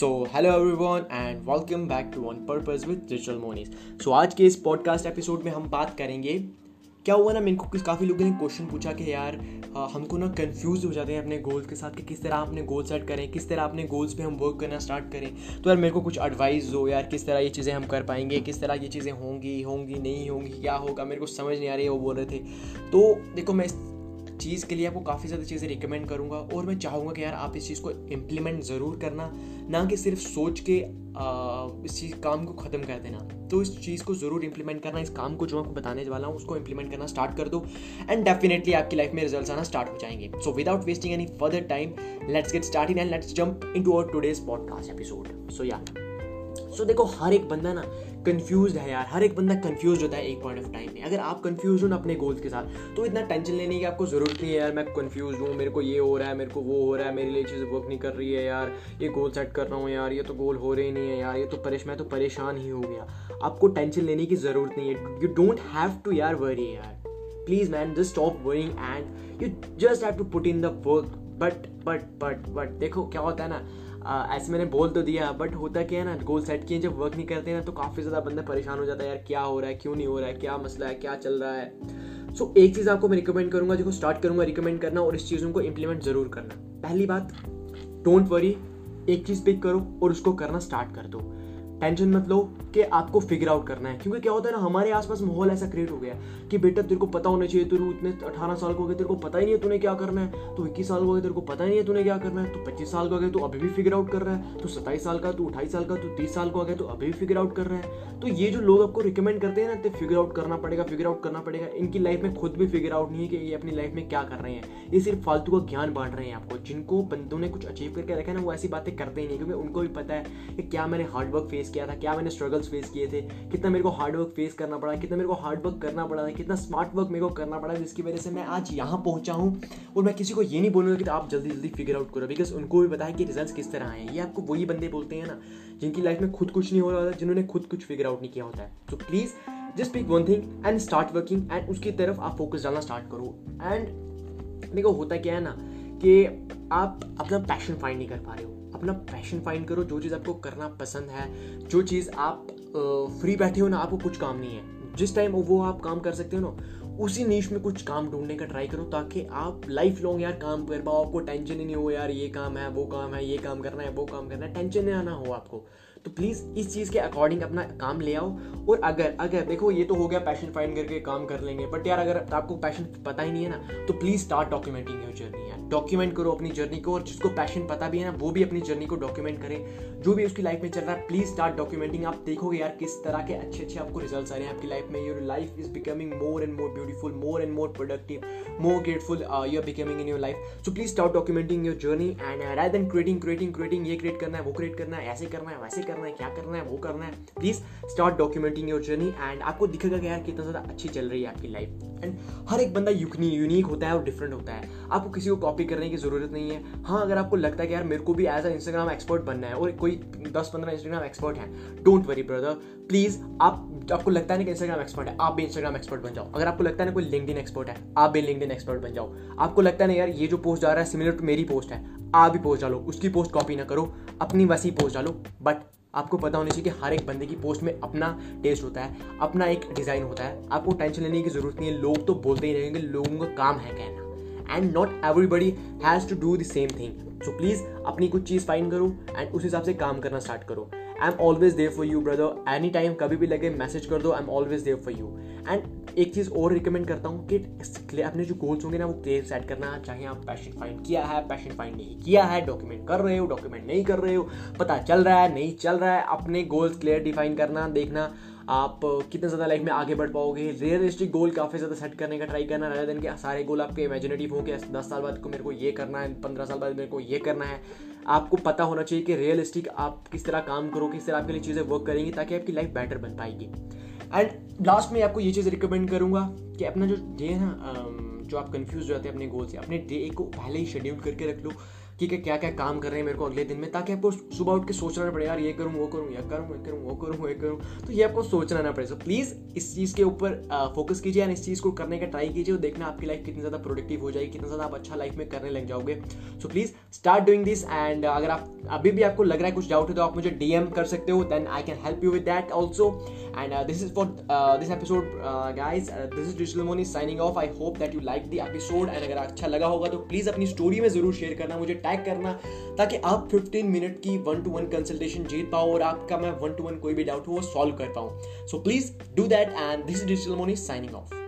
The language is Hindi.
So hello everyone and welcome back to one purpose with digital monies so आज के इस पॉडकास्ट एपिसोड में हम बात करेंगे, क्या हुआ ना, मेरे को काफ़ी लोगों ने क्वेश्चन पूछा कि यार हमको ना कंफ्यूज हो जाते हैं अपने गोल्स के साथ कि किस तरह अपने गोल सेट करें, किस तरह अपने गोल्स पे हम वर्क करना स्टार्ट करें। तो यार, मेरे को कुछ एडवाइस दो यार, किस तरह ये चीज़ें हम कर पाएँगे, किस तरह ये चीज़ें होंगी होंगी, नहीं होंगी, क्या होगा, मेरे को समझ नहीं आ रही है, वो बोल रहे थे। तो देखो, मैं चीज़ के लिए आपको काफ़ी ज़्यादा चीज़ें रिकमेंड करूँगा और मैं चाहूँगा कि यार आप इस चीज़ को इम्प्लीमेंट ज़रूर करना ना कि सिर्फ़ सोच के आ, इस चीज़ काम को ख़त्म कर देना। तो इस चीज़ को ज़रूर इंप्लीमेंट करना इस काम को जो आपको बताने वाला हूँ उसको इंप्लीमेंट करना स्टार्ट कर दो एंड डेफिनेटली आपकी लाइफ में रिज़ल्ट आना स्टार्ट हो जाएँगे। So without wasting any further time let's get start and let's jump in to our today's podcast episode so yeah so देखो, हर एक बंदा ना कंफ्यूज है यार। हर एक बंदा कंफ्यूज होता है एक पॉइंट ऑफ़ टाइम में। अगर आप कंफ्यूज हो ना अपने गोल्स के साथ तो इतना टेंशन लेने की आपको ज़रूरत नहीं है यार। मैं कंफ्यूज हूँ, मेरे को ये हो रहा है, मेरे को वो हो रहा है, मेरे लिए चीज़ वर्क नहीं कर रही है यार। ये गोल सेट कर रहा हूँ यार, ये तो गोल हो रहे नहीं है यार। ये तो परेश, मैं तो परेशान ही हो गया। आपको टेंशन लेने की ज़रूरत नहीं है। यू डोंट हैव टू यार वरी यार। Please man just stop worrying and you just have to put in the work but but but but देखो, क्या होता है ना? ऐसे मैंने बोल तो दिया बट होता क्या है ना गोल सेट किए जब वर्क नहीं करते ना तो काफ़ी ज़्यादा बंदा परेशान हो जाता है यार क्या हो रहा है? क्यों नहीं हो रहा है? क्या मसला है? क्या चल रहा है? सो so, एक चीज़ आपको मैं रिकमेंड करूँगा जिसको स्टार्ट करूँगा रिकमेंड करना और इस चीज़ों को इम्प्लीमेंट ज़रूर करना। पहली बात डोंट वरी एक चीज़ पिक करो और उसको करना स्टार्ट कर दो। टेंशन मत लो कि आपको फिगर आउट करना है। क्योंकि क्या होता है ना, हमारे आसपास माहौल ऐसा क्रिएट हो गया कि बेटा तेरे को पता होना चाहिए तू इतने अठारह साल को हो गए, तेरे को पता ही नहीं है तूने क्या करना है। तो इक्कीस साल को हो गए, तेरे को पता ही नहीं है तूने क्या करना है। तो पच्चीस साल को हो गए तो अभी भी फिगर आउट कर रहा है। तो सत्ताईस साल का, तू अठाईस साल का, तू तीस साल को आ गया तो अभी भी फिगर आउट कर रहा है। तो ये जो लोग आपको रिकमेंड करते हैं ना तो फिगर आउट करना पड़ेगा फिगर आउट करना पड़ेगा। इनकी लाइफ में खुद भी फिगर आउट नहीं है कि ये अपनी लाइफ में क्या कर रहे हैं। ये सिर्फ़ फालतू का ज्ञान बांट रहे हैं आपको। जिनको बंदों ने कुछ अचीव करके रखा है ना, वो ऐसी बातें करते ही नहीं क्योंकि उनको भी पता है कि क्या मैंने हार्डवर्क फेस किया था, क्या मैंने स्ट्रगल्स फेस किए थे, कितना मेरे को हार्ड वर्क फेस करना पड़ा, कितना मेरे को हार्ड वर्क करना पड़ा था कितना स्मार्ट वर्क मेरे को करना पड़ा, जिसकी वजह से मैं आज यहाँ पहुँचा हूँ। और मैं किसी को ये नहीं बोलूँगा कि आप जल्दी जल्दी फिगर आउट करो बिकॉज़ उनको भी है कि रिज़ल्ट किस तरह आए ये आपको वही बंदे बोलते हैं ना, जिनकी लाइफ में खुद कुछ नहीं हो रहा होता, जिन्होंने खुद कुछ फिगर आउट नहीं किया होता है। तो please just pick one thing and start working and उसकी तरफ़ आप फोकस डालना स्टार्ट करो। एंड देखो होता क्या है ना, कि आप अपना पैशन फाइंड नहीं कर पा रहे हो। अपना पैशन फाइंड करो, जो चीज़ आपको करना पसंद है, जो चीज़ आप फ्री बैठे हो ना, आपको कुछ काम नहीं है। जिस टाइम वो आप काम कर सकते हो ना, उसी नीच में कुछ काम ढूँढने का ट्राई करो, ताकि आप लाइफ लॉन्ग यार काम कर पाओ। आपको टेंशन ही नहीं हो, यार, ये काम है, वो काम है, ये काम करना है, वो काम करना है। टेंशन नहीं आना हो आपको। तो प्लीज़ इस चीज़ के अकॉर्डिंग अपना काम ले आओ। और अगर अगर, देखो, ये तो हो गया पैशन फाइंड करके काम कर लेंगे। बट यार, अगर आपको पैशन पता ही नहीं है ना तो please start documenting your journey यार। डॉक्यूमेंट करो अपनी जर्नी को, और जिसको पैशन पता भी है ना, वो भी अपनी जर्नी को डॉक्यूमेंट करें। जो भी उसकी लाइफ में चल रहा है प्लीज़ स्टार्ट डॉक्यूमेंटिंग आप देखोगे यार, किस तरह के अच्छे अच्छे आपको रिज़ल्ट आ रहे हैं आपकी लाइफ में। Your life is becoming more and more beautiful more and more productive more grateful you are becoming in your life so please start documenting your journey and rather than creating creating creating ये क्रिएट करना है, वो क्रिएट करना है, ऐसे करना है, वैसे करना है, क्या करना है, वो करना है। Please start documenting your journey and आपको दिखेगा कि यार कितना ज़्यादा अच्छी चल रही है आपकी लाइफ एंड हर एक बंदा यूनिक होता है और डिफरेंट होता है। आपको किसी को कॉपी करने की ज़रूरत नहीं है। हाँ अगर आपको लगता है कि यार मेरे को भी एज अ इंस्टाग्राम एक्सपर्ट बनना है और कोई दस पंद्रह इंस्टाग्राम एक्सपर्ट है डोंट वरी ब्रदर प्लीज़ आप, आपको लगता है ना कि इंस्टाग्राम एक्सपर्ट है, आप भी इंस्टाग्राम एक्सपर्ट बन जाओ। अगर आपको लगता है ना कोई लिंकड एक्सपर्ट है, आप भी लिंकड एक्सपर्ट बन जाओ। आपको लगता है ना यार ये जो पोस्ट जा रहा है सिमिलर टू मेरी पोस्ट है, आप भी पोस्ट डालो। उसकी पोस्ट कॉपी ना करो, अपनी वैसी पोस्ट डालो। बट आपको पता होना चाहिए कि हर एक बंदे की पोस्ट में अपना टेस्ट होता है, अपना एक डिज़ाइन होता है। आपको टेंशन लेने की ज़रूरत नहीं है, लोग तो बोलते ही रहेंगे, लोगों का काम है कहना। And not everybody has to do the same thing so please अपनी कुछ चीज़ फाइन करो एंड उस हिसाब से काम करना स्टार्ट करो। I am always there for you brother any time कभी भी लगे मैसेज कर दो I am always there for you and एक चीज़ और रिकमेंड करता हूँ कि अपने जो गोल्स होंगे ना, वो क्लियर सेट करना, चाहे आप पैशन फाइंड किया है पैशन फाइंड नहीं किया है डॉक्यूमेंट कर रहे हो डॉक्यूमेंट नहीं कर रहे हो, पता चल रहा है, नहीं चल रहा है, अपने गोल्स क्लियर डिफाइन करना, देखना, आप कितने ज़्यादा लाइफ में आगे बढ़ पाओगे। रियलिस्टिक गोल काफ़ी ज़्यादा सेट करने का ट्राई करना रहे दिन के सारे गोल आपके इमेजिनेटिव हो कि दस साल बाद को मेरे को ये करना है, पंद्रह साल बाद मेरे को ये करना है। आपको पता होना चाहिए कि रियलिस्टिक आप किस तरह काम करो किस तरह आपके लिए चीज़ें वर्क करेंगी ताकि आपकी लाइफ बेटर बन पाएगी। एंड लास्ट में आपको ये चीज़ रिकमेंड करूँगा कि अपना जो डे है ना जो आप कन्फ्यूज़ हो जाते हैं अपने गोल से, अपने डे को पहले ही शेड्यूल करके रख लो। कि क्या क्या काम कर रहे हैं मेरे को अगले दिन में, ताकि आपको सुबह उठ के सोचना ना पड़े, यार ये करूँ, वो करूँ, ये करूँ ये करूँ, वो करूँ, ये करूँ। तो ये आपको सोचना ना पड़े। सो प्लीज़ इस चीज़ के ऊपर फोकस कीजिए एंड इस चीज़ को करने का ट्राई कीजिए और देखना आपकी लाइफ कितनी ज़्यादा प्रोडक्टिव हो जाएगी, कितना ज़्यादा आप अच्छा लाइफ में करने लग जाओगे। So please start doing this and अगर आप, अभी भी आपको लग रहा है कुछ डाउट है तो आप मुझे डीएम कर सकते हो then I can help you with that also and this is for this episode guys this is digital money signing off I hope that you like the episode and अगर अच्छा लगा होगा तो प्लीज़ अपनी स्टोरी में ज़रूर शेयर करना, मुझे टैग करना, ताकि आप 15 मिनट की वन टू वन कंसल्टेशन जीत पाओ और आपका मैं वन टू वन कोई भी डाउट हो, वो सॉल्व कर पाऊँ। So please do that and this digital money signing off